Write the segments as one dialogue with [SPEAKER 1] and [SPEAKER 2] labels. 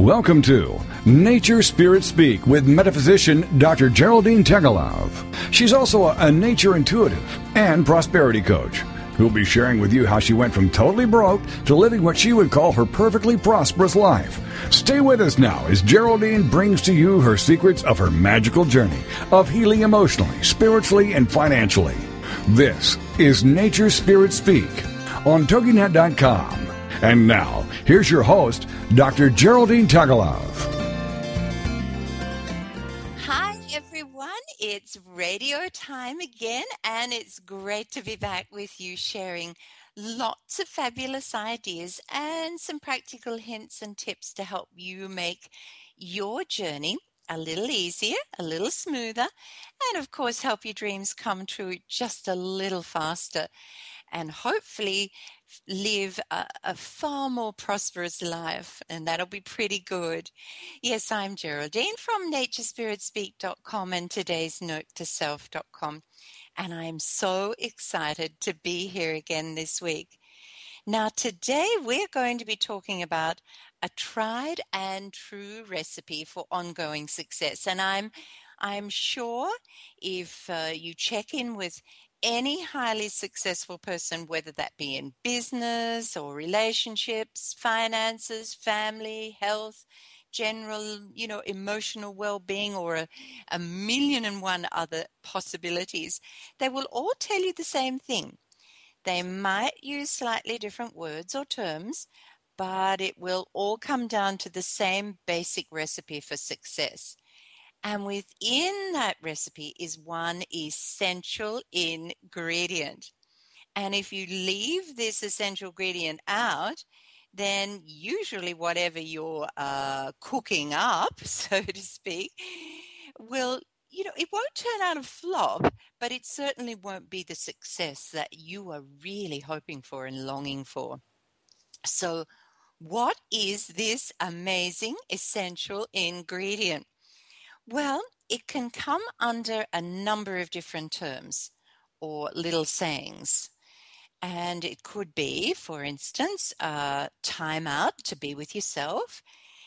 [SPEAKER 1] Welcome to Nature Spirit Speak with metaphysician Dr. Geraldine Tegelov. She's also a, nature intuitive and prosperity coach who'll be sharing with you how she went from totally broke to living what she would call her perfectly prosperous life. Stay with us now as Geraldine brings to you her secrets of her magical journey of healing emotionally, spiritually, and financially. This is Nature Spirit Speak on TogiNet.com. And now, here's your host, Dr. Geraldine Tegelov.
[SPEAKER 2] Hi, everyone. It's radio time again, and it's great to be back with you sharing lots of fabulous ideas and some practical hints and tips to help you make your journey a little easier, a little smoother, and of course, help your dreams come true just a little faster. And hopefully, live a, a, far more prosperous life, and that'll be pretty good. Yes, I'm Geraldine from naturespiritspeak.com and today's note to self.com, and I'm so excited to be here again this week. Now, today we're going to be talking about a tried and true recipe for ongoing success, and I'm I'm sure if uh, you check in with any highly successful person, whether that be in business or relationships, finances, family, health, general, you know, emotional well being, or a, a million and one other possibilities, they will all tell you the same thing. They might use slightly different words or terms, but it will all come down to the same basic recipe for success. And within that recipe is one essential ingredient. And if you leave this essential ingredient out, then usually whatever you're uh, cooking up, so to speak, will, you know, it won't turn out a flop, but it certainly won't be the success that you are really hoping for and longing for. So, what is this amazing essential ingredient? Well, it can come under a number of different terms or little sayings. And it could be, for instance, uh, time out to be with yourself.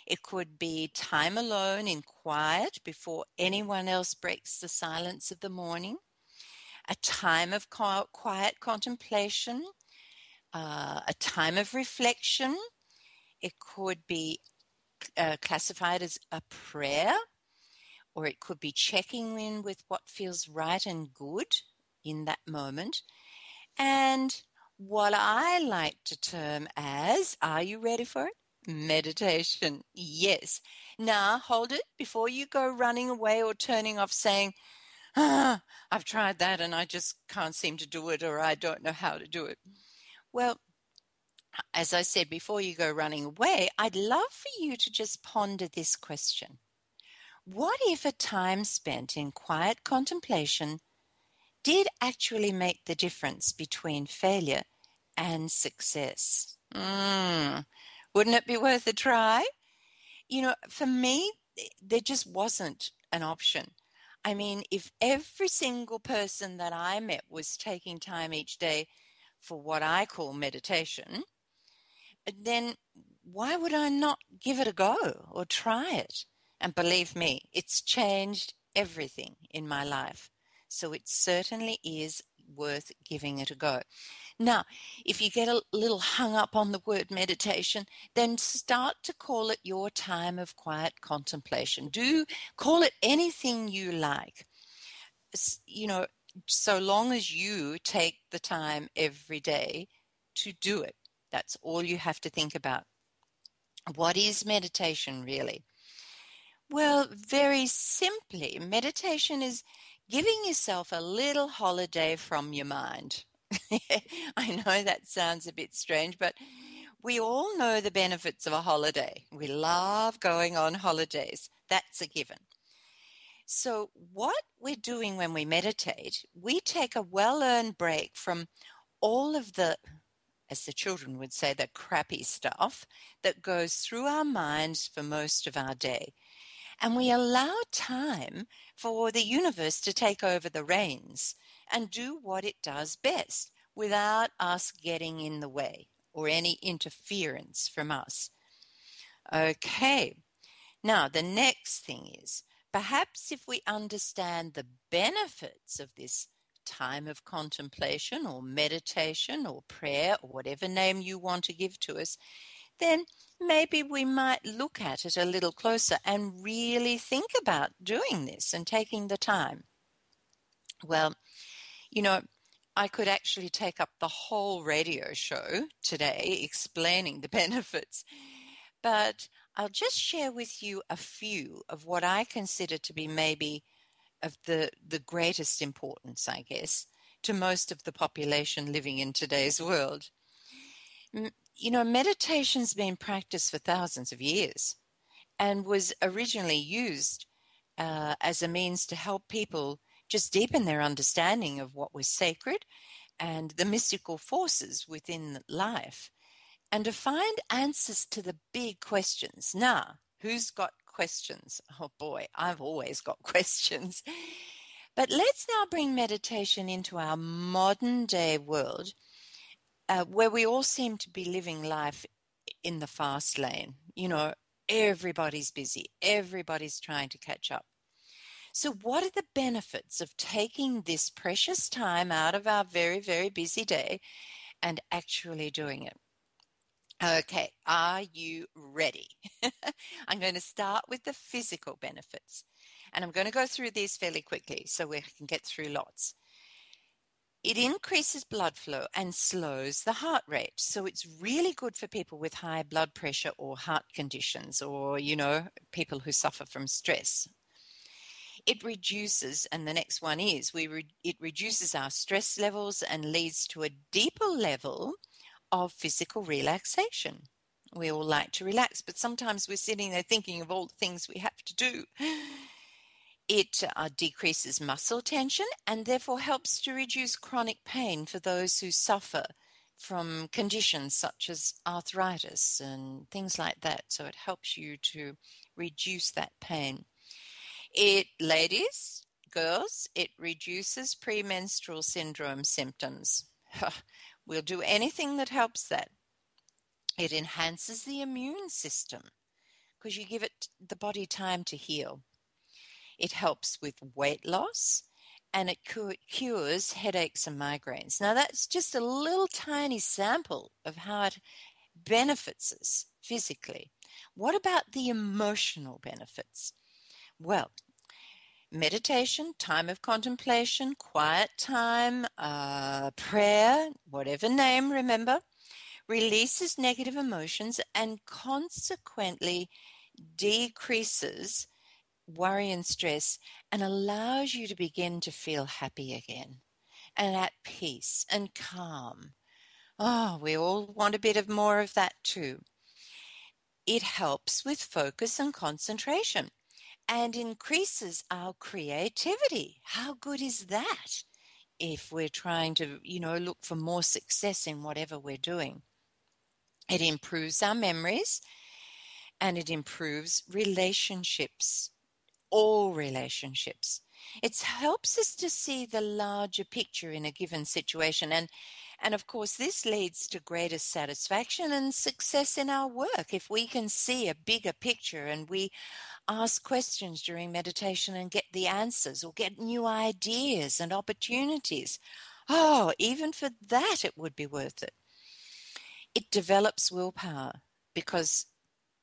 [SPEAKER 2] It could be time alone in quiet before anyone else breaks the silence of the morning. A time of quiet contemplation. Uh, a time of reflection. It could be uh, classified as a prayer or it could be checking in with what feels right and good in that moment. And what I like to term as, are you ready for it? Meditation. Yes. Now hold it before you go running away or turning off saying, ah, I've tried that and I just can't seem to do it or I don't know how to do it. Well, as I said, before you go running away, I'd love for you to just ponder this question what if a time spent in quiet contemplation did actually make the difference between failure and success? Mm, wouldn't it be worth a try? You know, for me, there just wasn't an option. I mean, if every single person that I met was taking time each day for what I call meditation, then why would I not give it a go or try it? And believe me, it's changed everything in my life. So it certainly is worth giving it a go. Now, if you get a little hung up on the word meditation, then start to call it your time of quiet contemplation. Do call it anything you like. You know, so long as you take the time every day to do it. That's all you have to think about. What is meditation really? Well, very simply, meditation is giving yourself a little holiday from your mind. I know that sounds a bit strange, but we all know the benefits of a holiday. We love going on holidays. That's a given. So, what we're doing when we meditate, we take a well earned break from all of the, as the children would say, the crappy stuff that goes through our minds for most of our day and we allow time for the universe to take over the reins and do what it does best without us getting in the way or any interference from us. Okay, Now, the next thing is perhaps if we understand the benefits of this time of contemplation or meditation or prayer or whatever name you want to give to us, then maybe we might look at it a little closer and really think about doing this and taking the time. Well, you know, I could actually take up the whole radio show today explaining the benefits, but I'll just share with you a few of what I consider to be maybe of the, the greatest importance, I guess, to most of the population living in today's world. You know, meditation's been practiced for thousands of years and was originally used uh, as a means to help people just deepen their understanding of what was sacred and the mystical forces within life and to find answers to the big questions. Now, who's got questions? Oh boy, I've always got questions. But let's now bring meditation into our modern day world uh, where we all seem to be living life in the fast lane. You know, everybody's busy, everybody's trying to catch up. So, what are the benefits of taking this precious time out of our very, very busy day and actually doing it? Okay, are you ready? I'm going to start with the physical benefits. And I'm going to go through these fairly quickly so we can get through lots. It increases blood flow and slows the heart rate. So it's really good for people with high blood pressure or heart conditions or, you know, people who suffer from stress. It reduces, and the next one is, we re- it reduces our stress levels and leads to a deeper level of physical relaxation. We all like to relax, but sometimes we're sitting there thinking of all the things we have to do. It uh, decreases muscle tension and therefore helps to reduce chronic pain for those who suffer from conditions such as arthritis and things like that. So it helps you to reduce that pain. It, ladies, girls, it reduces premenstrual syndrome symptoms. We'll do anything that helps that. It enhances the immune system because you give it the body time to heal. It helps with weight loss and it cures headaches and migraines. Now, that's just a little tiny sample of how it benefits us physically. What about the emotional benefits? Well, meditation, time of contemplation, quiet time, uh, prayer, whatever name, remember, releases negative emotions and consequently decreases worry and stress and allows you to begin to feel happy again and at peace and calm. Oh, we all want a bit of more of that too. It helps with focus and concentration and increases our creativity. How good is that? If we're trying to, you know, look for more success in whatever we're doing, it improves our memories and it improves relationships, all relationships. It helps us to see the larger picture in a given situation. And and of course, this leads to greater satisfaction and success in our work. If we can see a bigger picture and we ask questions during meditation and get the answers or get new ideas and opportunities, oh, even for that, it would be worth it. It develops willpower because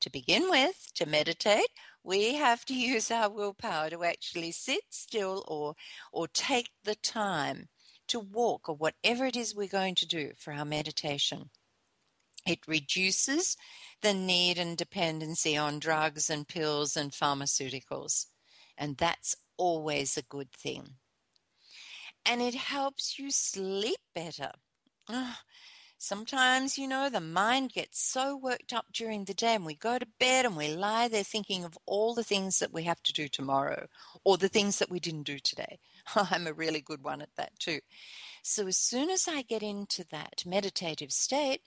[SPEAKER 2] to begin with, to meditate, we have to use our willpower to actually sit still or or take the time to walk or whatever it is we're going to do for our meditation. It reduces the need and dependency on drugs and pills and pharmaceuticals. And that's always a good thing. And it helps you sleep better. Sometimes, you know, the mind gets so worked up during the day and we go to bed and we lie there thinking of all the things that we have to do tomorrow or the things that we didn't do today. I'm a really good one at that too. So as soon as I get into that meditative state,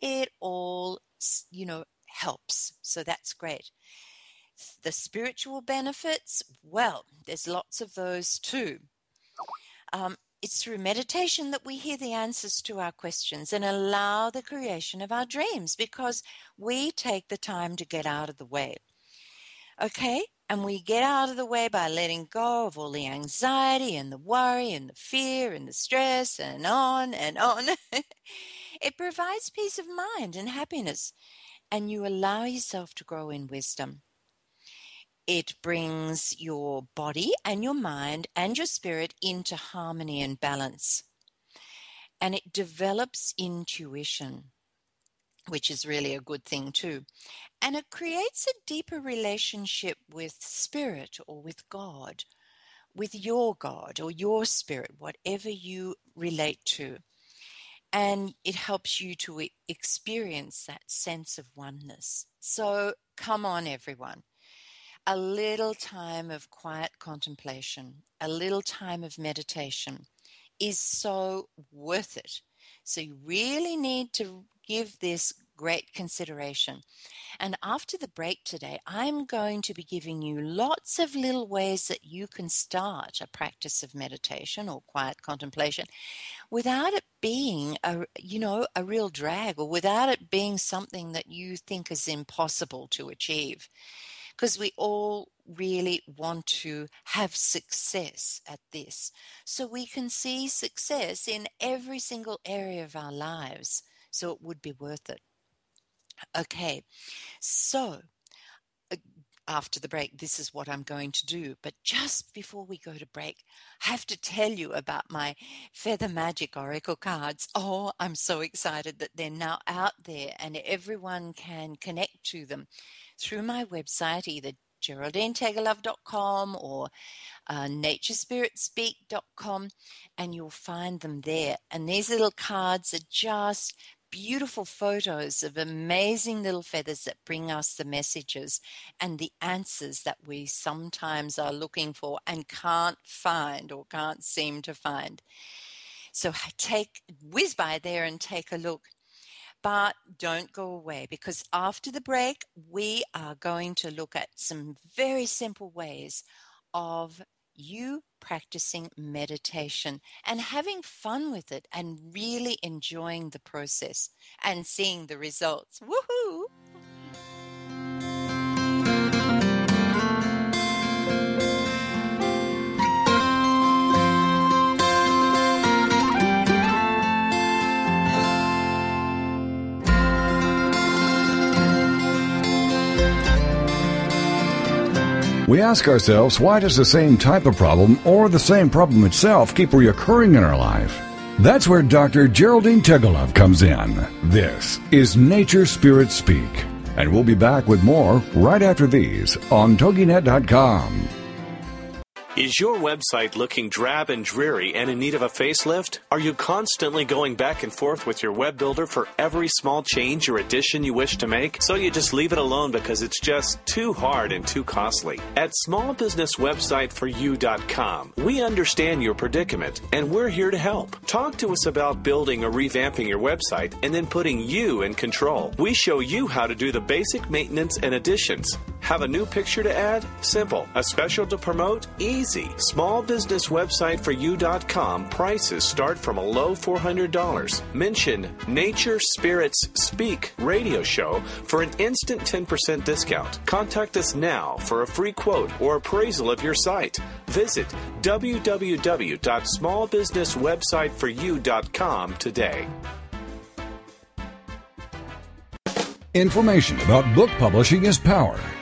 [SPEAKER 2] it all, you know, helps. So that's great. The spiritual benefits, well, there's lots of those too. Um, it's through meditation that we hear the answers to our questions and allow the creation of our dreams because we take the time to get out of the way. Okay? And we get out of the way by letting go of all the anxiety and the worry and the fear and the stress and on and on. it provides peace of mind and happiness, and you allow yourself to grow in wisdom. It brings your body and your mind and your spirit into harmony and balance. And it develops intuition which is really a good thing too. And it creates a deeper relationship with spirit or with God, with your God or your spirit, whatever you relate to. And it helps you to experience that sense of oneness. So come on, everyone. A little time of quiet contemplation, a little time of meditation is so worth it. So you really need to give this great consideration. And after the break today, I'm going to be giving you lots of little ways that you can start a practice of meditation or quiet contemplation without it being a you know a real drag or without it being something that you think is impossible to achieve because we all really want to have success at this. So we can see success in every single area of our lives. So it would be worth it. Okay, so uh, after the break, this is what I'm going to do. But just before we go to break, I have to tell you about my Feather Magic Oracle cards. Oh, I'm so excited that they're now out there and everyone can connect to them through my website, either geraldinetegelove.com or uh, naturespiritspeak.com, and you'll find them there. And these little cards are just beautiful photos of amazing little feathers that bring us the messages and the answers that we sometimes are looking for and can't find or can't seem to find. So take whiz by there and take a look. But don't go away because after the break, we are going to look at some very simple ways of you practicing meditation and having fun with it and really enjoying the process and seeing the results. Woohoo!
[SPEAKER 1] We ask ourselves why does the same type of problem or the same problem itself keep reoccurring in our life? That's where Dr. Geraldine Tegelov comes in. This is Nature Spirit Speak, and we'll be back with more right after these on TogiNet.com.
[SPEAKER 3] Is your website looking drab and dreary and in need of a facelift? Are you constantly going back and forth with your web builder for every small change or addition you wish to make? So you just leave it alone because it's just too hard and too costly. At smallbusinesswebsiteforyou.com, we understand your predicament and we're here to help. Talk to us about building or revamping your website and then putting you in control. We show you how to do the basic maintenance and additions. Have a new picture to add? Simple. A special to promote? Easy easy. Small business website for you.com prices start from a low $400. Mention Nature Spirits Speak radio show for an instant 10% discount. Contact us now for a free quote or appraisal of your site. Visit www.smallbusinesswebsiteforyou.com today.
[SPEAKER 1] Information about book publishing is power.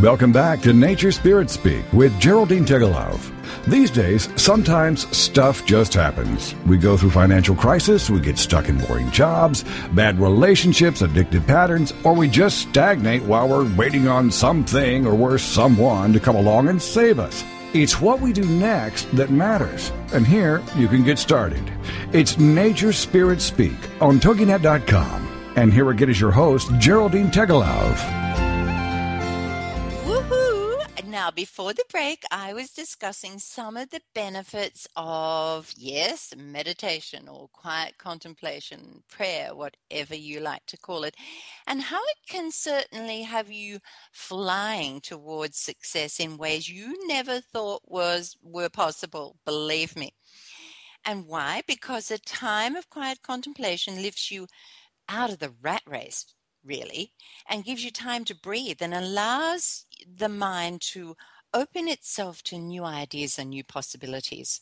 [SPEAKER 1] Welcome back to Nature Spirit Speak with Geraldine Tegelov. These days, sometimes stuff just happens. We go through financial crisis, we get stuck in boring jobs, bad relationships, addictive patterns, or we just stagnate while we're waiting on something or worse, someone to come along and save us. It's what we do next that matters. And here you can get started. It's Nature Spirit Speak on TogiNet.com. And here again is your host, Geraldine Tegelov.
[SPEAKER 2] Now, before the break, I was discussing some of the benefits of, yes, meditation or quiet contemplation, prayer, whatever you like to call it, and how it can certainly have you flying towards success in ways you never thought was were possible, believe me. And why? Because a time of quiet contemplation lifts you out of the rat race really, and gives you time to breathe and allows the mind to open itself to new ideas and new possibilities.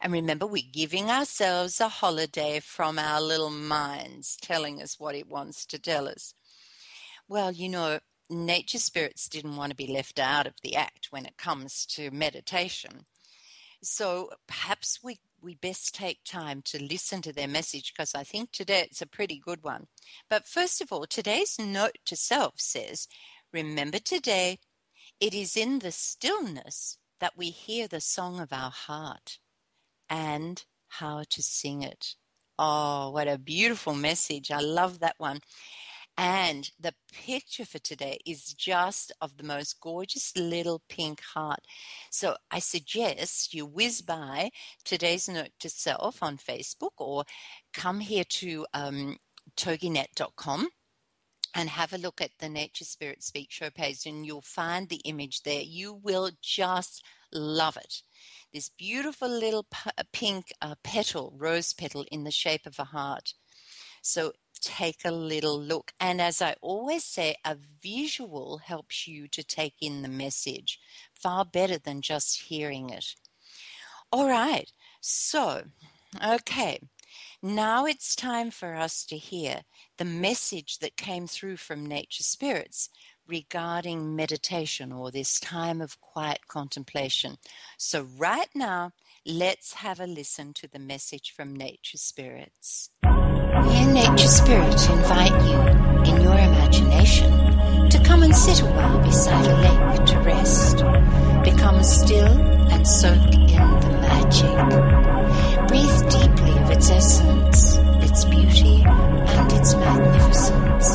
[SPEAKER 2] And remember, we're giving ourselves a holiday from our little minds telling us what it wants to tell us. Well, you know, nature spirits didn't want to be left out of the act when it comes to meditation. So perhaps we we best take time to listen to their message because I think today it's a pretty good one. But first of all, today's note to self says, Remember today, it is in the stillness that we hear the song of our heart and how to sing it. Oh, what a beautiful message. I love that one. And the picture for today is just of the most gorgeous little pink heart. So I suggest you whiz by today's note to self on Facebook or come here to um, toginet.com and have a look at the Nature Spirit Speak Show page, and you'll find the image there. You will just love it. This beautiful little pink uh, petal, rose petal in the shape of a heart. So take a little look. And as I always say, a visual helps you to take in the message far better than just hearing it. All right, so, okay, now it's time for us to hear the message that came through from nature spirits regarding meditation or this time of quiet contemplation. So, right now, let's have a listen to the message from nature spirits. Here, Nature Spirit invite you, in your imagination, to come and sit a while beside a lake to rest. Become still and soak in the magic. Breathe deeply of its essence, its beauty, and its magnificence.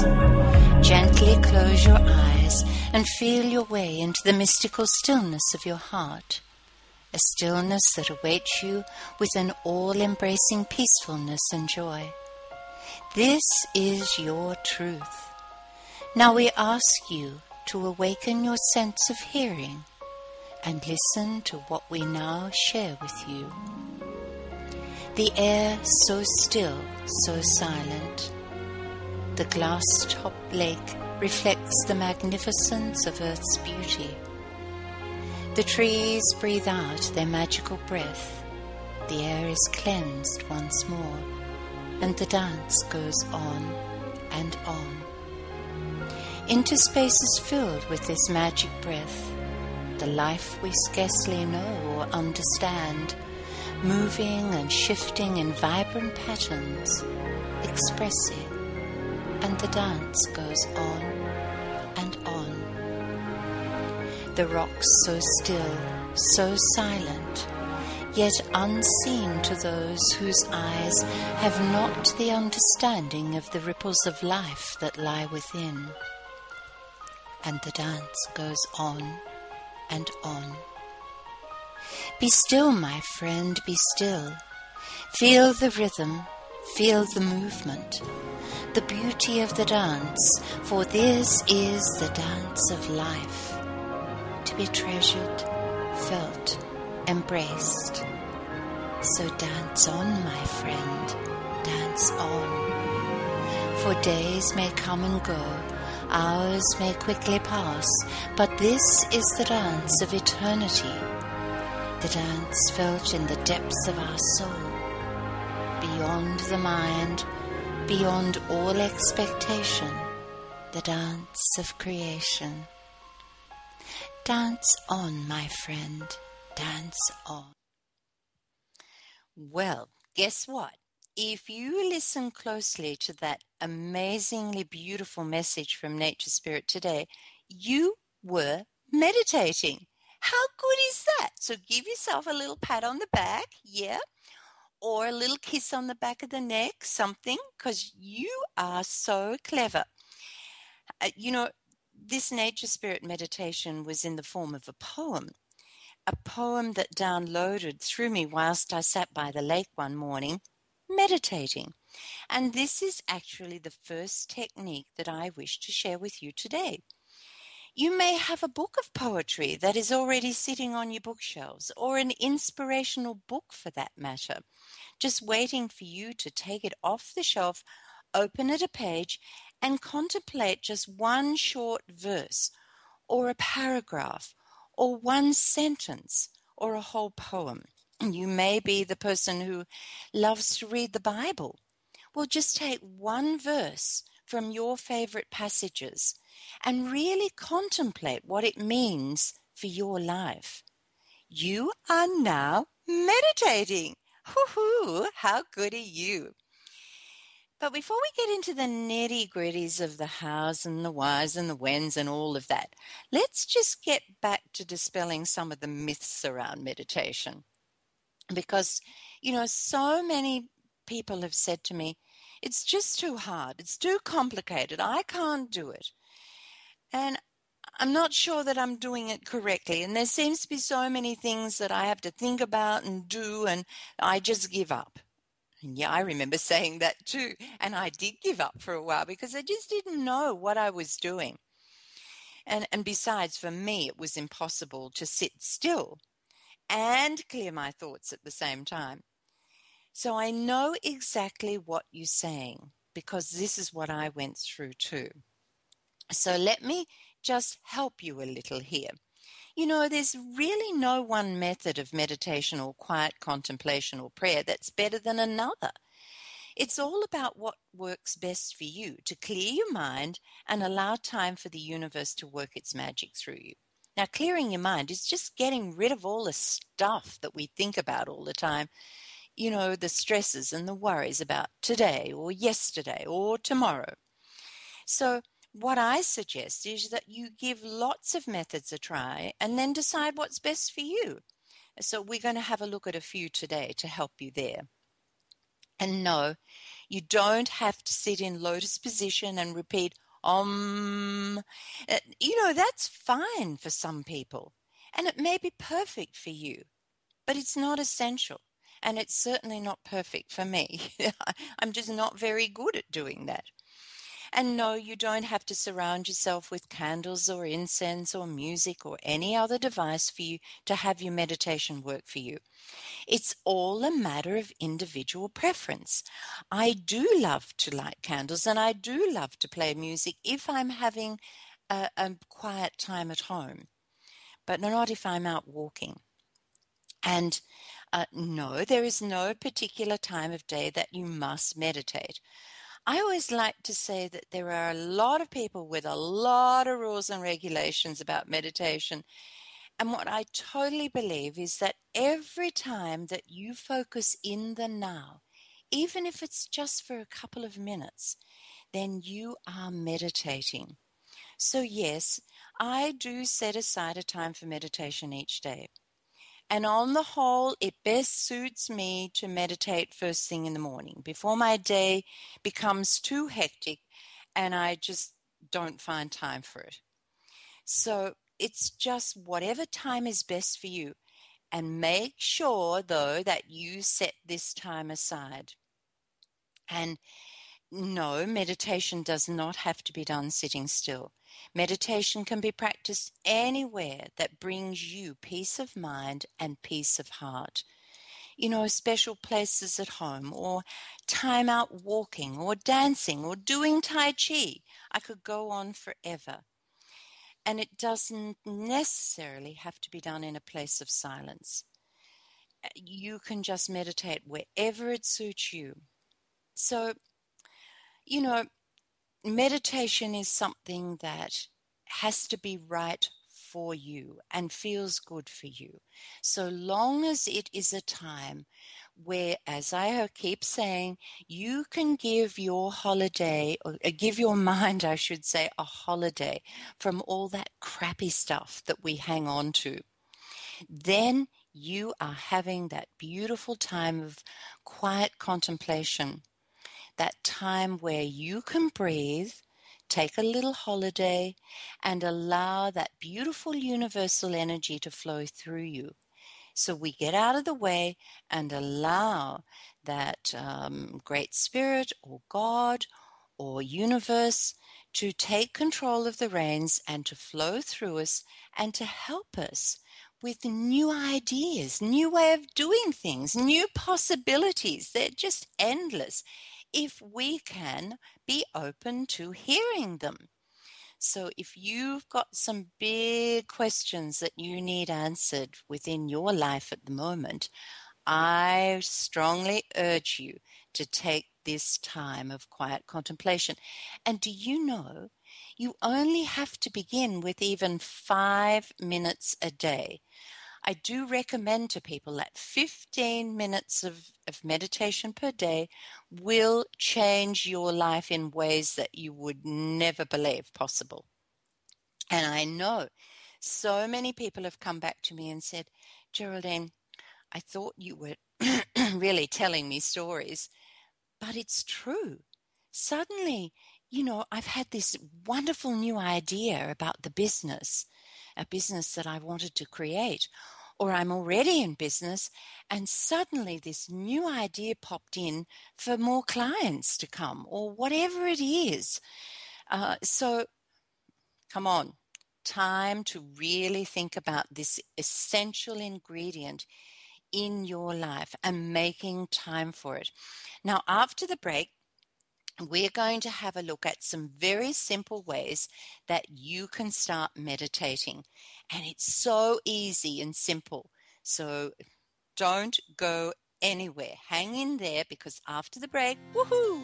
[SPEAKER 2] Gently close your eyes and feel your way into the mystical stillness of your heart a stillness that awaits you with an all embracing peacefulness and joy. This is your truth. Now we ask you to awaken your sense of hearing and listen to what we now share with you. The air so still, so silent. The glass topped lake reflects the magnificence of Earth's beauty. The trees breathe out their magical breath. The air is cleansed once more and the dance goes on and on. Into is filled with this magic breath, the life we scarcely know or understand, moving and shifting in vibrant patterns, expressive, and the dance goes on and on. The rocks so still, so silent, yet unseen to those whose eyes have not the understanding of the ripples of life that lie within. And the dance goes on and on. Be still, my friend, be still. Feel the rhythm, feel the movement, the beauty of the dance, for this is the dance of life, to be treasured, felt, embraced. So dance on, my friend, dance on. For days may come and go, hours may quickly pass, but this is the dance of eternity, the dance felt in the depths of our soul, beyond the mind, beyond all expectation, the dance of creation. Dance on, my friend. Dance on. Well, guess what? If you listen closely to that amazingly beautiful message from Nature Spirit today, you were meditating. How good is that? So give yourself a little pat on the back, yeah? Or a little kiss on the back of the neck, something, because you are so clever. Uh, you know, this nature spirit meditation was in the form of a poem, a poem that downloaded through me whilst I sat by the lake one morning meditating. And this is actually the first technique that I wish to share with you today. You may have a book of poetry that is already sitting on your bookshelves, or an inspirational book for that matter, just waiting for you to take it off the shelf, open it a page, and contemplate just one short verse, or a paragraph, or one sentence, or a whole poem. You may be the person who loves to read the Bible. Well, just take one verse from your favorite passages and really contemplate what it means for your life. You are now meditating. Hoo-hoo, how good are you? But before we get into the nitty gritties of the hows and the whys and the whens and all of that, let's just get back to dispelling some of the myths around meditation. Because, you know, so many people have said to me, it's just too hard, it's too complicated, I can't do it. And I'm not sure that I'm doing it correctly. And there seems to be so many things that I have to think about and do, and I just give up. And yeah, I remember saying that too. And I did give up for a while because I just didn't know what I was doing. And, and besides, for me, it was impossible to sit still and clear my thoughts at the same time. So I know exactly what you're saying because this is what I went through too. So let me just help you a little here. You know, there's really no one method of meditation or quiet contemplation or prayer that's better than another. It's all about what works best for you to clear your mind and allow time for the universe to work its magic through you. Now, clearing your mind is just getting rid of all the stuff that we think about all the time. You know, the stresses and the worries about today or yesterday or tomorrow. So, what I suggest is that you give lots of methods a try and then decide what's best for you. So, we're going to have a look at a few today to help you there. And no, you don't have to sit in lotus position and repeat um uh, you know that's fine for some people and it may be perfect for you but it's not essential and it's certainly not perfect for me. I'm just not very good at doing that and no, you don't have to surround yourself with candles or incense or music or any other device for you to have your meditation work for you. It's all a matter of individual preference. I do love to light candles and I do love to play music if I'm having a, a quiet time at home, but not if I'm out walking. And uh, no, there is no particular time of day that you must meditate. I always like to say that there are a lot of people with a lot of rules and regulations about meditation. And what I totally believe is that every time that you focus in the now, even if it's just for a couple of minutes, then you are meditating. So, yes, I do set aside a time for meditation each day. And on the whole, it best suits me to meditate first thing in the morning before my day becomes too hectic and I just don't find time for it. So it's just whatever time is best for you. And make sure, though, that you set this time aside. And no, meditation does not have to be done sitting still. Meditation can be practiced anywhere that brings you peace of mind and peace of heart. You know, special places at home, or time out walking, or dancing, or doing Tai Chi. I could go on forever. And it doesn't necessarily have to be done in a place of silence. Uh, you can just meditate wherever it suits you. So, you know, meditation is something that has to be right for you and feels good for you. So long as it is a time where, as I keep saying, you can give your holiday, or uh, give your mind, I should say, a holiday from all that crappy stuff that we hang on to, then you are having that beautiful time of quiet contemplation, that time where you can breathe take a little holiday and allow that beautiful universal energy to flow through you. So we get out of the way and allow that um, great spirit or God or universe to take control of the reins and to flow through us and to help us with new ideas, new way of doing things, new possibilities. They're just endless if we can be open to hearing them. So, if you've got some big questions that you need answered within your life at the moment, mm. I strongly urge you to take this time of quiet contemplation. And do you know, you only have to begin with even five minutes a day. I do recommend to people that 15 minutes of, of meditation per day will change your life in ways that you would never believe possible. And I know so many people have come back to me and said, Geraldine, I thought you were really telling me stories, but it's true. Suddenly, you know, I've had this wonderful new idea about the business a business that I wanted to create, or I'm already in business, and suddenly this new idea popped in for more clients to come, or whatever it is. Uh, so, come on, time to really think about this essential ingredient in your life and making time for it. Now, after the break, we're going to have a look at some very simple ways that you can start meditating. And it's so easy and simple. So don't go anywhere. Hang in there because after the break, woohoo!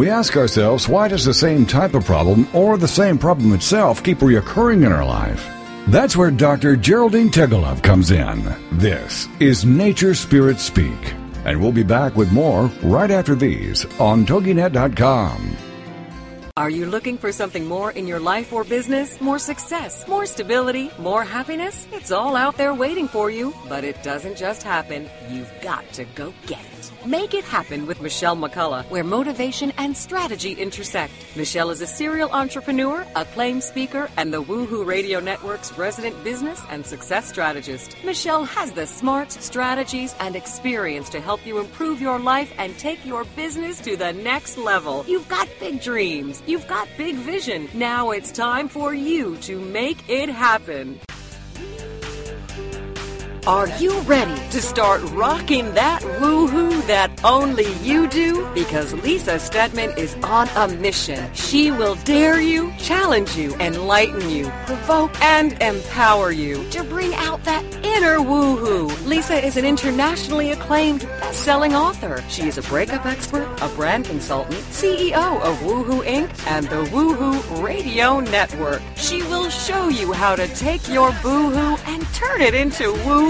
[SPEAKER 1] We ask ourselves, why does the same type of problem or the same problem itself keep reoccurring in our life? That's where Dr. Geraldine Tegelov comes in. This is Nature Spirit Speak, and we'll be back with more right after these on TogiNet.com.
[SPEAKER 4] Are you looking for something more in your life or business? More success, more stability, more happiness? It's all out there waiting for you, but it doesn't just happen. You've got to go get it. Make It Happen with Michelle McCullough, where motivation and strategy intersect. Michelle is a serial entrepreneur, acclaimed speaker, and the Woohoo Radio Network's resident business and success strategist. Michelle has the smarts, strategies, and experience to help you improve your life and take your business to the next level. You've got big dreams, you've got big vision. Now it's time for you to make it happen. Are you ready to start rocking that woohoo that only you do? Because Lisa Steadman is on a mission. She will dare you, challenge you, enlighten you, provoke, and empower you to bring out that inner woohoo. Lisa is an internationally acclaimed best-selling author. She is a breakup expert, a brand consultant, CEO of Woohoo Inc. and the Woohoo Radio Network. She will show you how to take your boohoo and turn it into woohoo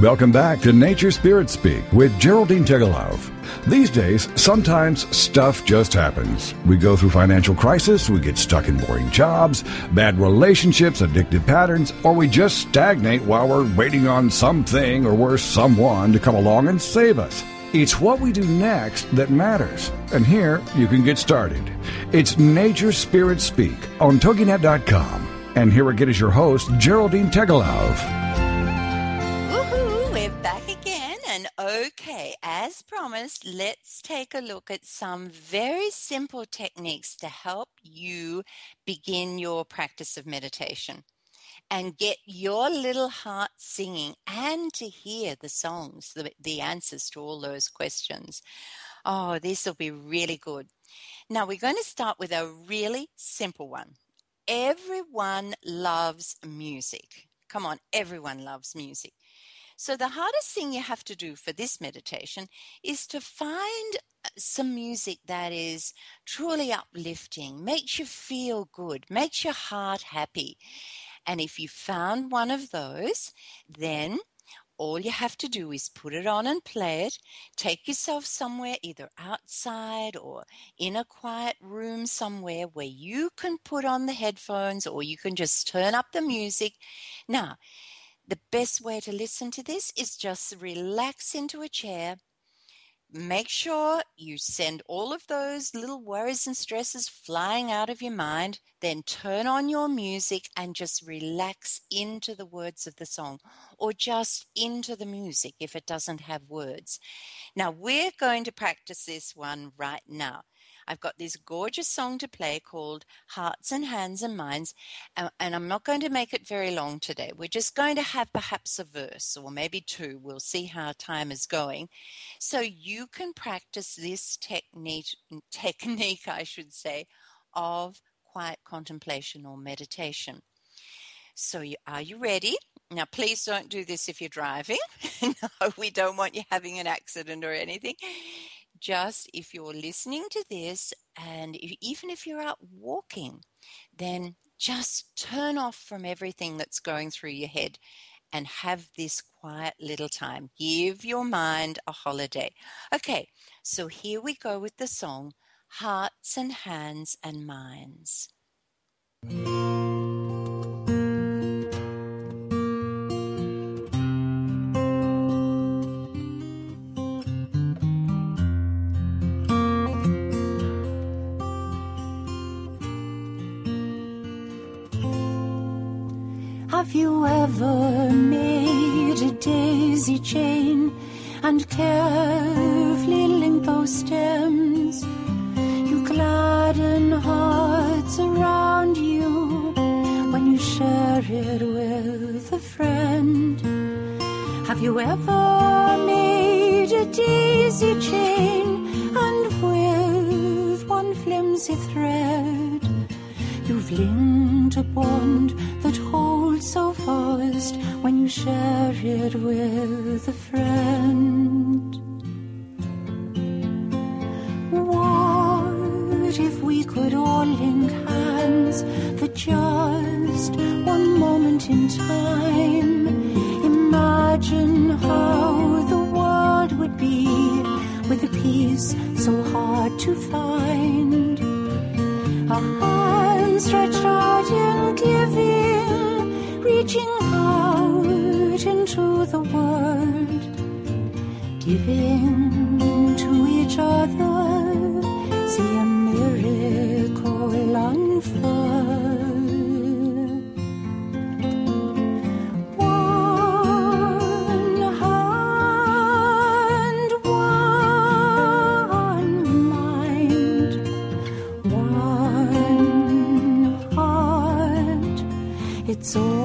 [SPEAKER 1] Welcome back to Nature Spirit Speak with Geraldine Tegelov. These days, sometimes stuff just happens. We go through financial crisis, we get stuck in boring jobs, bad relationships, addictive patterns, or we just stagnate while we're waiting on something or worse, someone to come along and save us. It's what we do next that matters. And here you can get started. It's Nature Spirit Speak on TogiNet.com. And here again is your host, Geraldine Tegelov.
[SPEAKER 2] Okay, as promised, let's take a look at some very simple techniques to help you begin your practice of meditation and get your little heart singing and to hear the songs, the, the answers to all those questions. Oh, this will be really good. Now, we're going to start with a really simple one. Everyone loves music. Come on, everyone loves music. So, the hardest thing you have to do for this meditation is to find uh, some music that is truly uplifting, makes you feel good, makes your heart happy. And if you found one of those, then all you have to do is put it on and play it. Take yourself somewhere, either outside or in a quiet room somewhere where you can put on the headphones or you can just turn up the music. Now, the best way to listen to this is just relax into a chair make sure you send all of those little worries and stresses flying out of your mind. Then turn on your music and just relax into the words of the song or just into the music if it doesn't have words. Now, we're going to practice this one right now. I've got this gorgeous song to play called Hearts and Hands and Minds, and, and I'm not going to make it very long today. We're just going to have perhaps a verse or maybe two. We'll see how time is going. So you can practice this technique, technique I should say, of quiet contemplation or meditation. So, you, are you ready? Now, please don't do this if you're driving. no, we don't want you having an accident or anything just if you're listening to this and if, even if you're out walking, then just turn off from everything that's going through your head and have this quiet little time. Give your mind a holiday. Okay, so here we go with the song Hearts and Hands and Minds.
[SPEAKER 5] And carefully linked those stems? You gladden hearts around you when you share it with a friend. Have you ever made a daisy chain and with one flimsy thread you've linked a bond so fast when you share it with a friend. What if we could all link hands for just one moment in time? Imagine how the world would be with a peace so hard to find. A hand stretched out in giving, reaching out into the world, giving to each other, see a miracle unfurl. One hand, one mind, one heart. It's all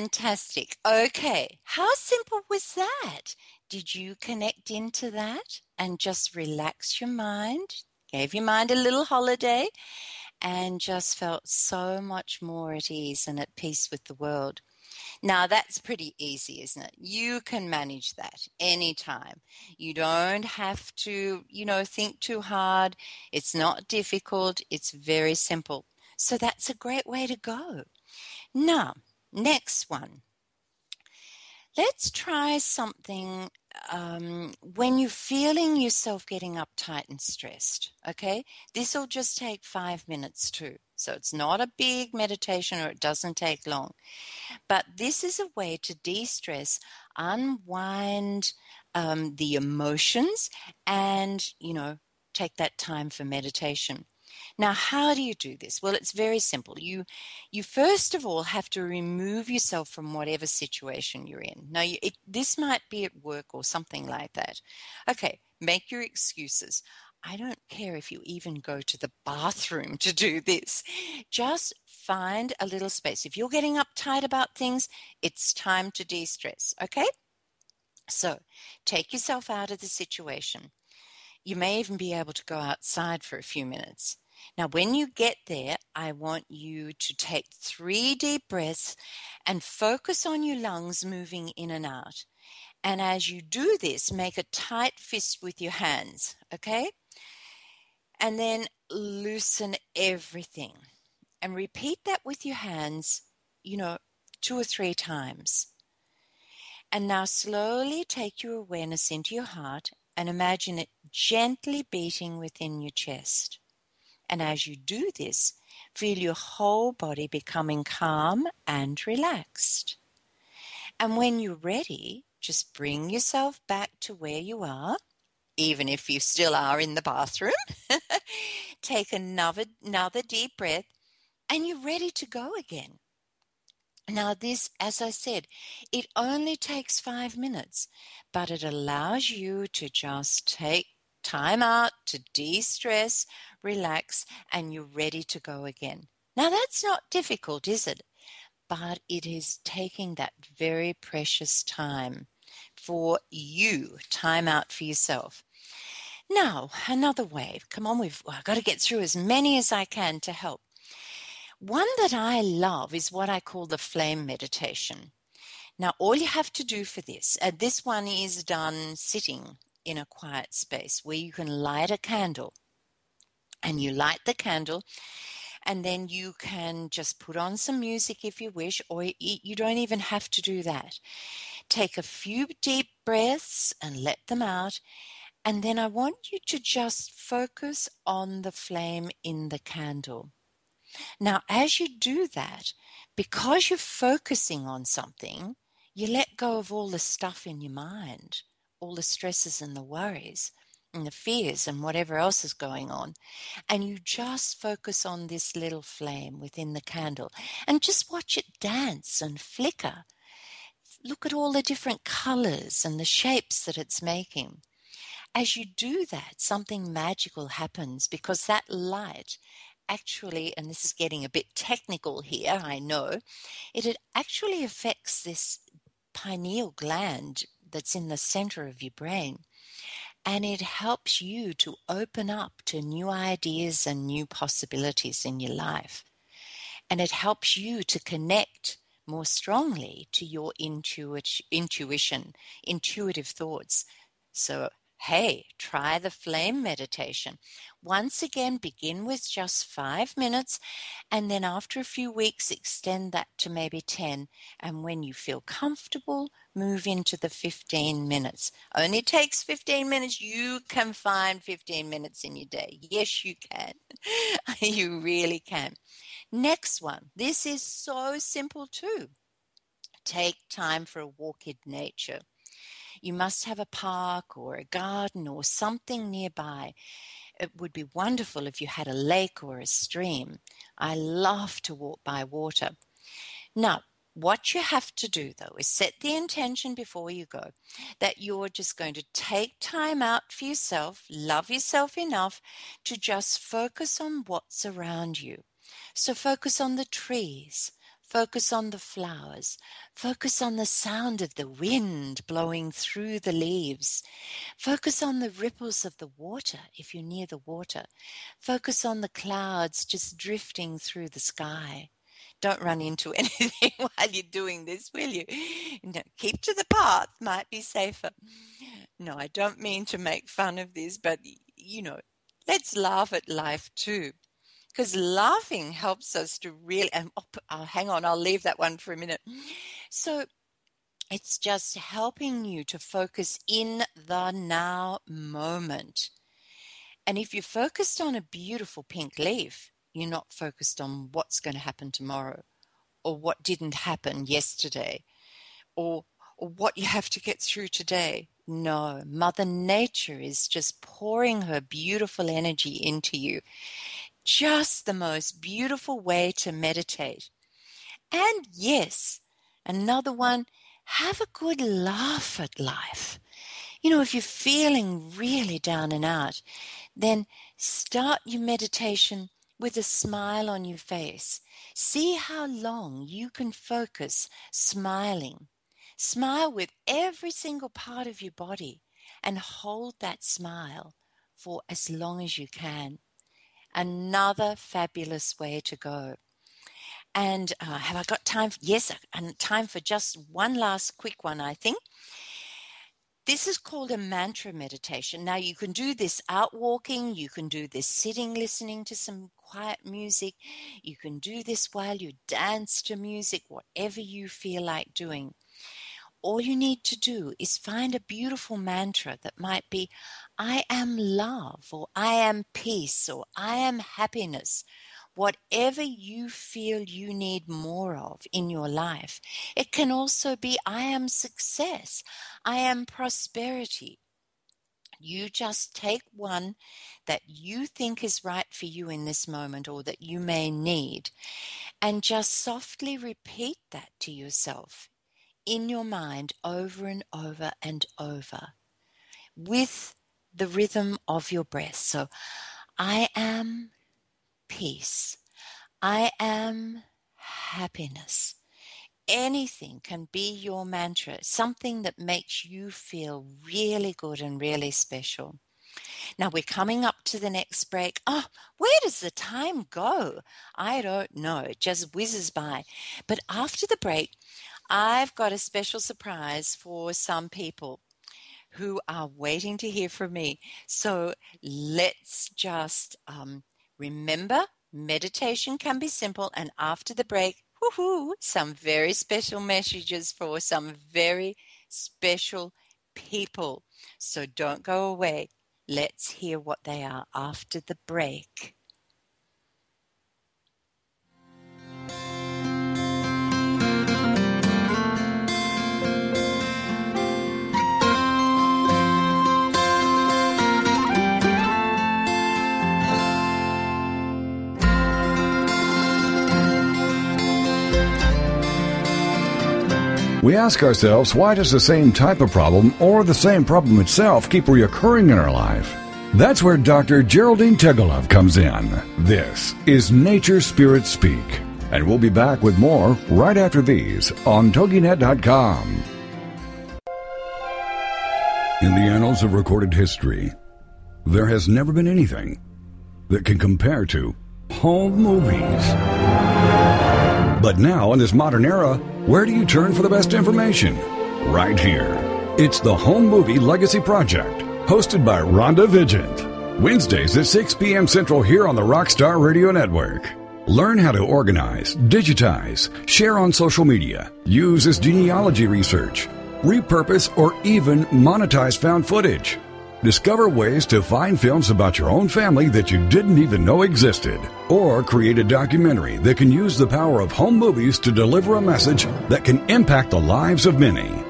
[SPEAKER 2] Fantastic. Okay, how simple was that? Did you connect into that and just relax your mind? Gave your mind a little holiday and just felt so much more at ease and at peace with the world. Now, that's pretty easy, isn't it? You can manage that anytime. You don't have to, you know, think too hard. It's not difficult. It's very simple. So that's a great way to go. Now, next one. Let's try something um, when you're feeling yourself getting uptight and stressed. Okay, this will just take five minutes too. So it's not a big meditation or it doesn't take long. But this is a way to de stress, unwind um, the emotions, and, you know, take that time for meditation. Now, how do you do this? Well, it's very simple. You, you first of all have to remove yourself from whatever situation you're in. Now, you, it, this might be at work or something like that. Okay, make your excuses. I don't care if you even go to the bathroom to do this. Just find a little space. If you're getting uptight about things, it's time to de stress, okay? So take yourself out of the situation. You may even be able to go outside for a few minutes. Now, when you get there, I want you to take three deep breaths and focus on your lungs moving in and out. And as you do this, make a tight fist with your hands, okay? And then loosen everything. And repeat that with your hands, you know, two or three times. And now slowly take your awareness into your heart and imagine it gently beating within your chest. And as you do this, feel your whole body becoming calm and relaxed. And when you're ready, just bring yourself back to where you are even if you still are in the bathroom. Take another, another deep breath and you're ready to go again. Now, this, as I said, it only takes five minutes, but it allows you to just take time out to de stress, relax, and you're ready to go again. Now, that's not difficult, is it? But it is taking that very precious time for you, time out for yourself. Now, another way. Come on, we've I've got to get through as many as I can to help. One that I love is what I call the flame meditation. Now, all you have to do for this, uh, this one is done sitting in a quiet space where you can light a candle. And you light the candle, and then you can just put on some music if you wish, or you don't even have to do that. Take a few deep breaths and let them out, and then I want you to just focus on the flame in the candle. Now, as you do that, because you're focusing on something, you let go of all the stuff in your mind, all the stresses and the worries and the fears and whatever else is going on. And you just focus on this little flame within the candle and just watch it dance and flicker. Look at all the different colors and the shapes that it's making as you do that, something magical happens because that light actually, and this is getting a bit technical here, I know, it actually affects this pineal gland that's in the center of your brain. And it helps you to open up to new ideas and new possibilities in your life. And it helps you to connect more strongly to your intuit- intuition, intuitive thoughts. So Hey, try the flame meditation. Once again, begin with just five minutes, and then after a few weeks, extend that to maybe 10. And when you feel comfortable, move into the 15 minutes. Only takes 15 minutes. You can find 15 minutes in your day. Yes, you can. you really can. Next one. This is so simple too. Take time for a walk in nature. You must have a park or a garden or something nearby. It would be wonderful if you had a lake or a stream. I love to walk by water. Now, what you have to do though is set the intention before you go that you're just going to take time out for yourself, love yourself enough to just focus on what's around you. So focus on the trees, Focus on the flowers. Focus on the sound of the wind blowing through the leaves. Focus on the ripples of the water if you're near the water. Focus on the clouds just drifting through the sky. Don't run into anything while you're doing this, will you? No, keep to the path, might be safer. No, I don't mean to make fun of this, but you know, let's laugh at life too because laughing helps us to really and oh, oh, hang on i'll leave that one for a minute so it's just helping you to focus in the now moment and if you're focused on a beautiful pink leaf you're not focused on what's going to happen tomorrow or what didn't happen yesterday or, or what you have to get through today. No, Mother Nature is just pouring her beautiful energy into you. Just the most beautiful way to meditate. And yes, another one, have a good laugh at life. You know, if you're feeling really down and out, then start your meditation with a smile on your face. See how long you can focus smiling. Smile with every single part of your body and hold that smile for as long as you can. Another fabulous way to go. And uh, have I got time? Yes, and time for just one last quick one, I think. This is called a mantra meditation. Now, you can do this out walking, you can do this sitting, listening to some quiet music, you can do this while you dance to music, whatever you feel like doing all you need to do is find a beautiful mantra that might be, I am love, or I am peace, or I am happiness. Whatever you feel you need more of in your life. It can also be, I am success, I am prosperity. You just take one that you think is right for you in this moment or that you may need, and just softly repeat that to yourself in your mind over and over and over with the rhythm of your breath. So, I am peace. I am happiness. Anything can be your mantra, something that makes you feel really good and really special. Now we're coming up to the next break. Oh, where does the time go? I don't know. It just whizzes by. But after the break, I've got a special surprise for some people who are waiting to hear from me. So let's just um, remember meditation can be simple. And after the break, woohoo, some very special messages for some very special people. So don't go away. Let's hear what they are after the break.
[SPEAKER 1] We ask ourselves, why does the same type of problem or the same problem itself keep reoccurring in our life? That's where Dr. Geraldine Tegelov comes in. This is Nature Spirit Speak, and we'll be back with more right after these on TogiNet.com. In the annals of recorded history, there has never been anything that can compare to home movies. But now, in this modern era, where do you turn for the best information? Right here. It's the Home Movie Legacy Project, hosted by Rhonda Vigent. Wednesdays at 6 p.m. Central here on the Rockstar Radio Network. Learn how to organize, digitize, share on social media, use as genealogy research, repurpose, or even monetize found footage. Discover ways to find films about your own family that you didn't even know existed. Or create a documentary that can use the power of home movies to deliver a message that can impact the lives of many.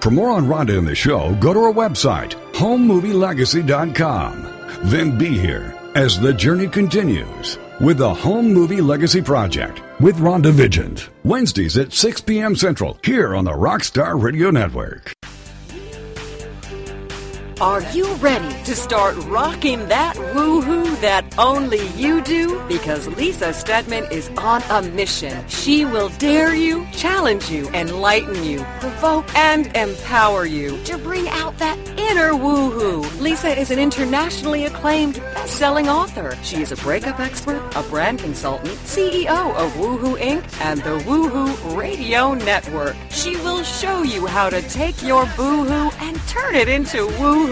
[SPEAKER 1] For more on Rhonda and the show, go to our website, homemovielegacy.com. Then be here as the journey continues with the Home Movie Legacy Project with Rhonda Vigent. Wednesdays at 6 p.m. Central here on the Rockstar Radio Network.
[SPEAKER 4] Are you ready to start rocking that woohoo that only you do? Because Lisa Steadman is on a mission. She will dare you, challenge you, enlighten you, provoke, and empower you to bring out that inner woohoo. Lisa is an internationally acclaimed best-selling author. She is a breakup expert, a brand consultant, CEO of Woohoo Inc. and the Woohoo Radio Network. She will show you how to take your boohoo and turn it into woohoo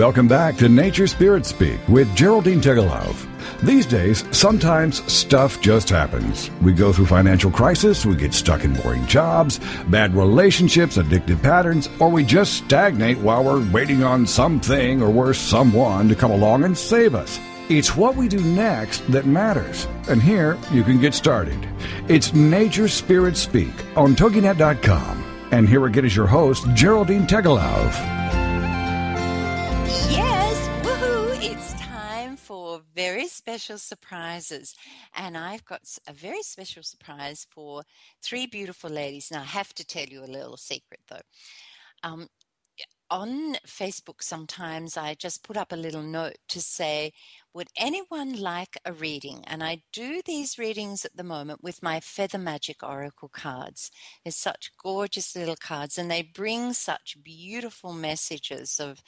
[SPEAKER 1] Welcome back to Nature Spirit Speak with Geraldine Tegelov. These days, sometimes stuff just happens. We go through financial crisis, we get stuck in boring jobs, bad relationships, addictive patterns, or we just stagnate while we're waiting on something or worse, someone to come along and save us. It's what we do next that matters. And here you can get started. It's Nature Spirit Speak on TogiNet.com. And here again is your host, Geraldine Tegelov.
[SPEAKER 2] Special surprises. And I've got a very special surprise for three beautiful ladies. Now, I have to tell you a little secret though. Um, on Facebook, sometimes I just put up a little note to say, Would anyone like a reading? And I do these readings at the moment with my Feather Magic Oracle cards. They're such gorgeous little cards, and they bring such beautiful messages of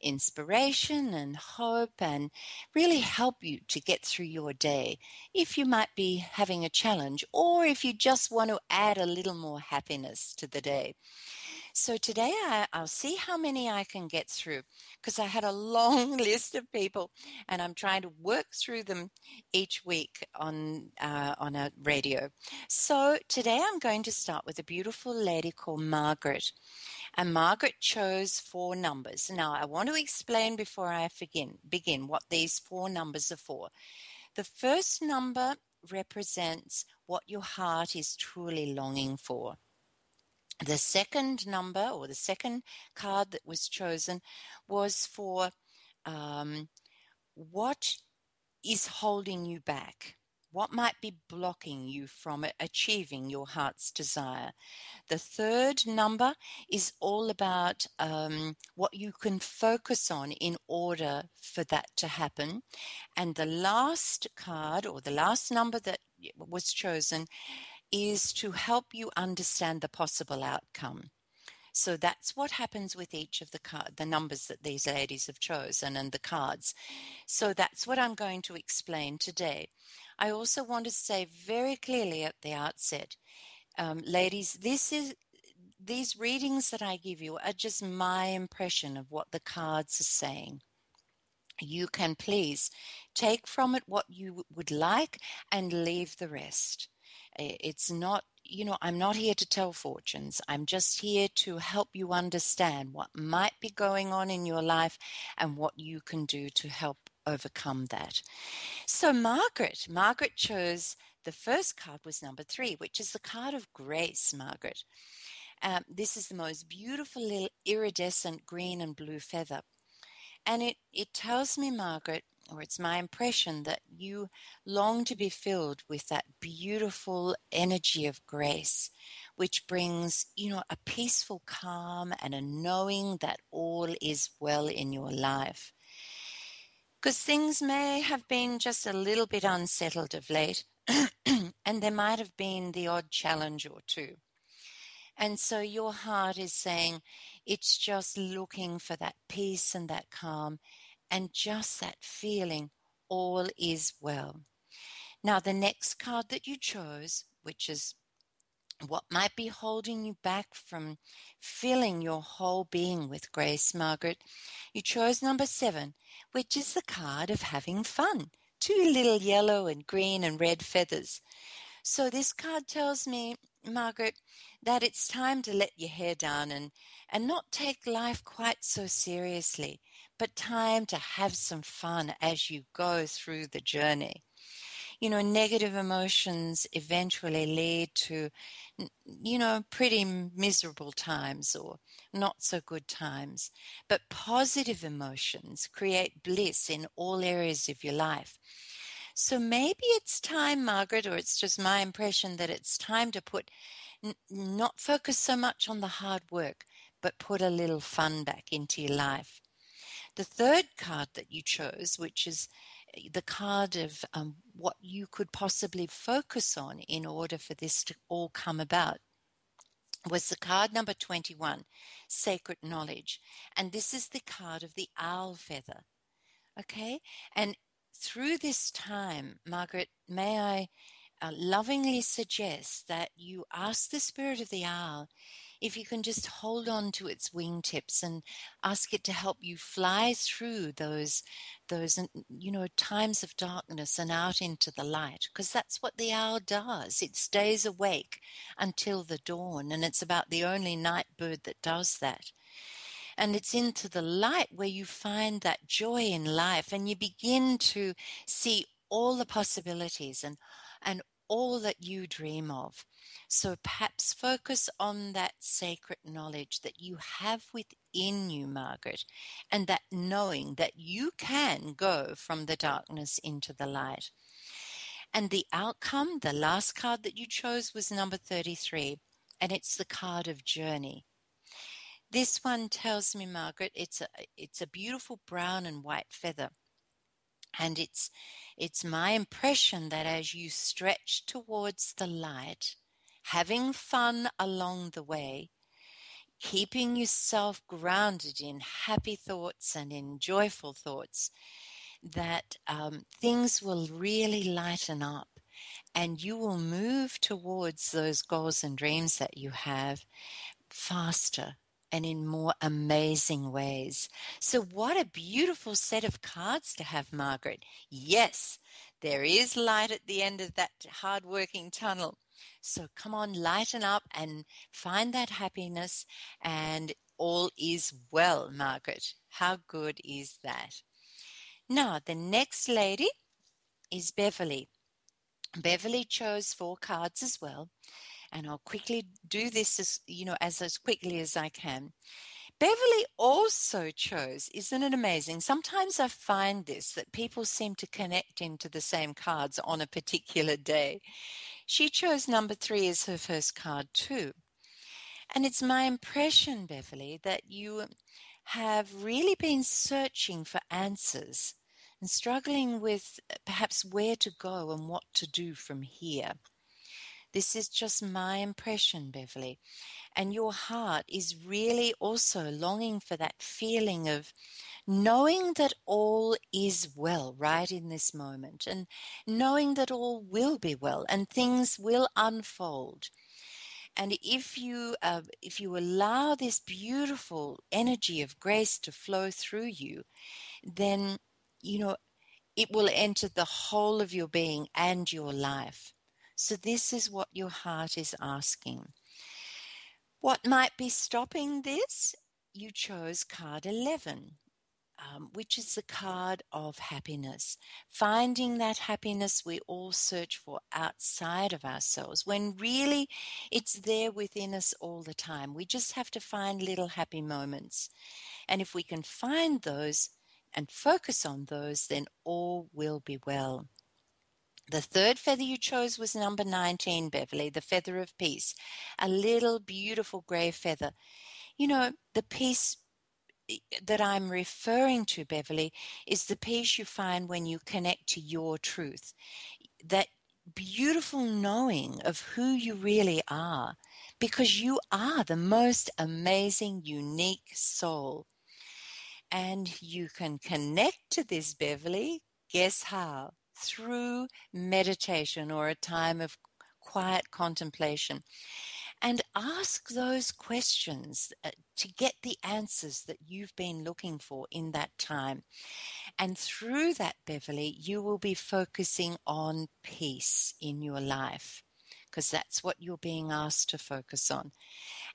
[SPEAKER 2] inspiration and hope and really help you to get through your day if you might be having a challenge or if you just want to add a little more happiness to the day. So today I, I'll see how many I can get through because I had a long list of people and I'm trying to work through them each week on uh, on a radio. So today I'm going to start with a beautiful lady called Margaret. And Margaret chose four numbers. Now I want to explain before I begin begin what these four numbers are for. The first number represents what your heart is truly longing for. The second number or the second card that was chosen was for um, what is holding you back. What might be blocking you from achieving your heart's desire? The third number is all about um, what you can focus on in order for that to happen. And the last card or the last number that was chosen is to help you understand the possible outcome. So that's what happens with each of the card, the numbers that these ladies have chosen and the cards. So that's what I'm going to explain today. I also want to say very clearly at the outset, um, ladies, this is these readings that I give you are just my impression of what the cards are saying. You can please take from it what you would like and leave the rest. It's not, you know, I'm not here to tell fortunes. I'm just here to help you understand what might be going on in your life and what you can do to help overcome that. So, Margaret, Margaret chose the first card was number three, which is the card of grace, Margaret. Um, this is the most beautiful little iridescent green and blue feather. And it, it tells me, Margaret, or it's my impression that you long to be filled with that beautiful energy of grace, which brings, you know, a peaceful calm and a knowing that all is well in your life. Because things may have been just a little bit unsettled of late, and there might have been the odd challenge or two. And so your heart is saying, it's just looking for that peace and that calm and just that feeling all is well. Now, the next card that you chose, which is what might be holding you back from filling your whole being with grace, Margaret, you chose number seven, which is the card of having fun. Two little yellow and green and red feathers. So, this card tells me, Margaret, that it's time to let your hair down and, and not take life quite so seriously but time to have some fun as you go through the journey. You know, negative emotions eventually lead to, you know, pretty miserable times or not so good times. But positive emotions create bliss in all areas of your life. So maybe it's time, Margaret, or it's just my impression that it's time to put, n- not focus so much on the hard work, but put a little fun back into your life. The third card that you chose, which is eh, the card of um, what you could possibly focus on in order for this to all come about, was the card number 21, Sacred Knowledge. And this is the card of the owl feather. Okay? And through this time, Margaret, may I uh, lovingly suggest that you ask the spirit of the owl if you can just hold on to its wingtips and ask it to help you fly through those those you know times of darkness and out into the light because that's what the owl does. It stays awake until the dawn and it's about the only night bird that does that. And it's into the light where you find that joy in life and you begin to see all the possibilities and and all that you dream of. So perhaps focus on that sacred knowledge that you have within you, Margaret, and that knowing that you can go from the darkness into the light. And the outcome, the last card that you chose was number 33, and it's the card of journey. This one tells me, Margaret, it's a, it's a beautiful brown and white feather. And it's it's my impression that as you stretch towards the light, having fun along the way, keeping yourself grounded in happy thoughts and in joyful thoughts, that um, things will really lighten up and you will move towards those goals and dreams that you have faster and in more amazing ways. So, what a beautiful set of cards to have, Margaret. Yes, there is light at the end of that hard-working tunnel. So, come on, lighten up and find that happiness, and all is well, Margaret. How good is that? Now, the next lady is Beverly. Beverly chose four cards as well and I'll quickly do this as you know as as quickly as I can. Beverly also chose, isn't it amazing? Sometimes I find this that people seem to connect into the same cards on a particular day. She chose number three as her first card too. And it's my impression, Beverly, that you have really been searching for answers and struggling with uh, perhaps where to go and what to do from here. This is just my impression, Beverly. And your heart is really also longing for that feeling of knowing that all is well right in this moment and knowing that all will be well and things will unfold. And if you uh, if you allow this beautiful energy of grace to flow through you, then you know it will enter the whole of your being and your life. So, this is what your heart is asking. What might be stopping this? You chose card 11, um, which is the card of happiness. Finding that happiness we all search for outside of ourselves, when really it's there within us all the time. We just have to find little happy moments. And if we can find those and focus on those, then all will be well. The third feather you chose was number 19, Beverly, the feather of peace. A little beautiful gray feather. You know, the peace eh, that I'm referring to, Beverly, is the peace you find when you connect to your truth. That beautiful knowing of who you really are, because you are the most amazing, unique soul. And you can connect to this, Beverly. Guess how? Through meditation or a time of quiet contemplation and ask those questions uh, to get the answers that you've been looking for in that time. And through that, Beverly, you will be focusing on peace in your life because that's what you're being asked to focus on.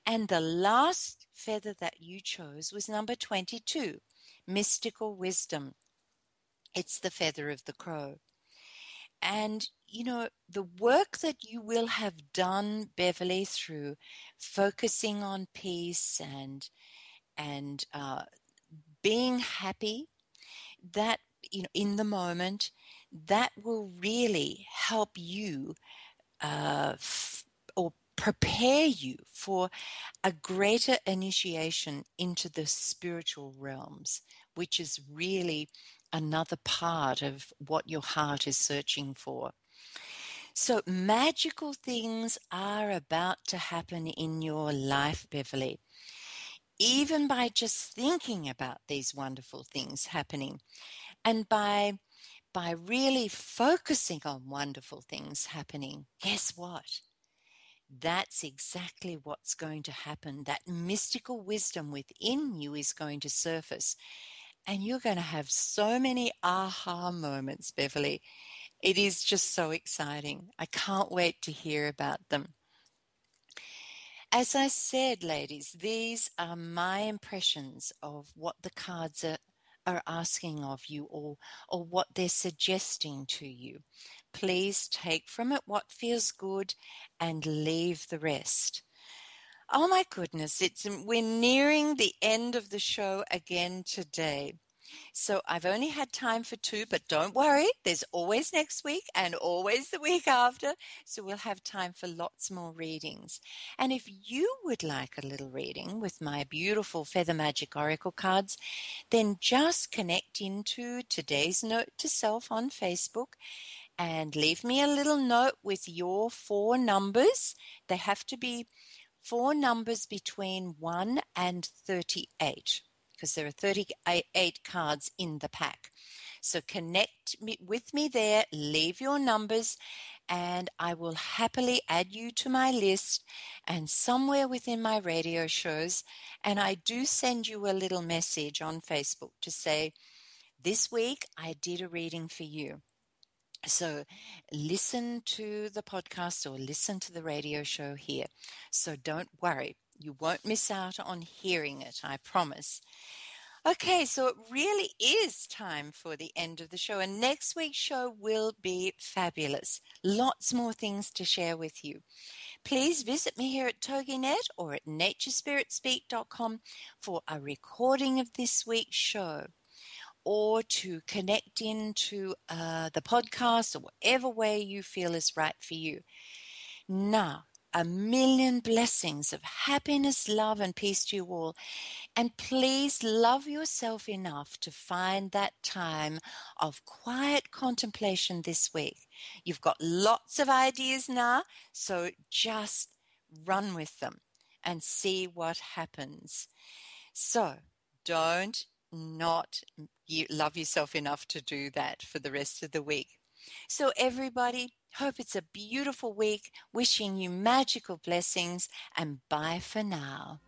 [SPEAKER 2] And the last feather that you chose was number 22 mystical wisdom. It's the feather of the crow. And, you know, the work that you will have done, Beverly, through focusing on peace and, and uh, being happy, that, you know, in the moment, that will really help you uh, f- or prepare you for a greater initiation into the spiritual realms, which is really another part of what your heart is searching for. So, magical things are about to happen in your life, Beverly. Even by just thinking about these wonderful things happening and by by really focusing on wonderful things happening, guess what? That's exactly what's going to happen. That mystical wisdom within you is going to surface. And you're going to have so many aha moments, Beverly. It is just so exciting. I can't wait to hear about them. As I said, ladies, these are my impressions of what the cards are, are asking of you or, or what they're suggesting to you. Please take from it what feels good and leave the rest. Oh my goodness, it's um, we're nearing the end of the show again today. So I've only had time for two, but don't worry, there's always next week and always the week after. So we'll have time for lots more readings. And if you would like a little reading with my beautiful Feather Magic Oracle cards, then just connect into today's note to self on Facebook and leave me a little note with your four numbers. They have to be four numbers between 1 and 38 because there are 38 cards in the pack. So connect me, with me there, leave your numbers, and I will happily add you to my list and somewhere within my radio shows. And I do send you a little message on Facebook to say, This week I did a reading for you. So listen to the podcast or listen to the radio show here. So don't worry, you won't miss out on hearing it, I promise. Okay, so it really is time for the end of the show, and next week's show will be fabulous. Lots more things to share with you. Please visit me here at TogiNet or at naturespiritspeak.com for a recording of this week's show or to connect into uh, the podcast or whatever way you feel is right for you. Now, a million blessings of happiness, love, and peace to you all. And please love yourself enough to find that time of quiet contemplation this week. You've got lots of ideas now, so just run with them and see what happens. So don't not love yourself enough to do that for the rest of the week. So, everybody, hope it's a beautiful week. Wishing you magical blessings and bye for now.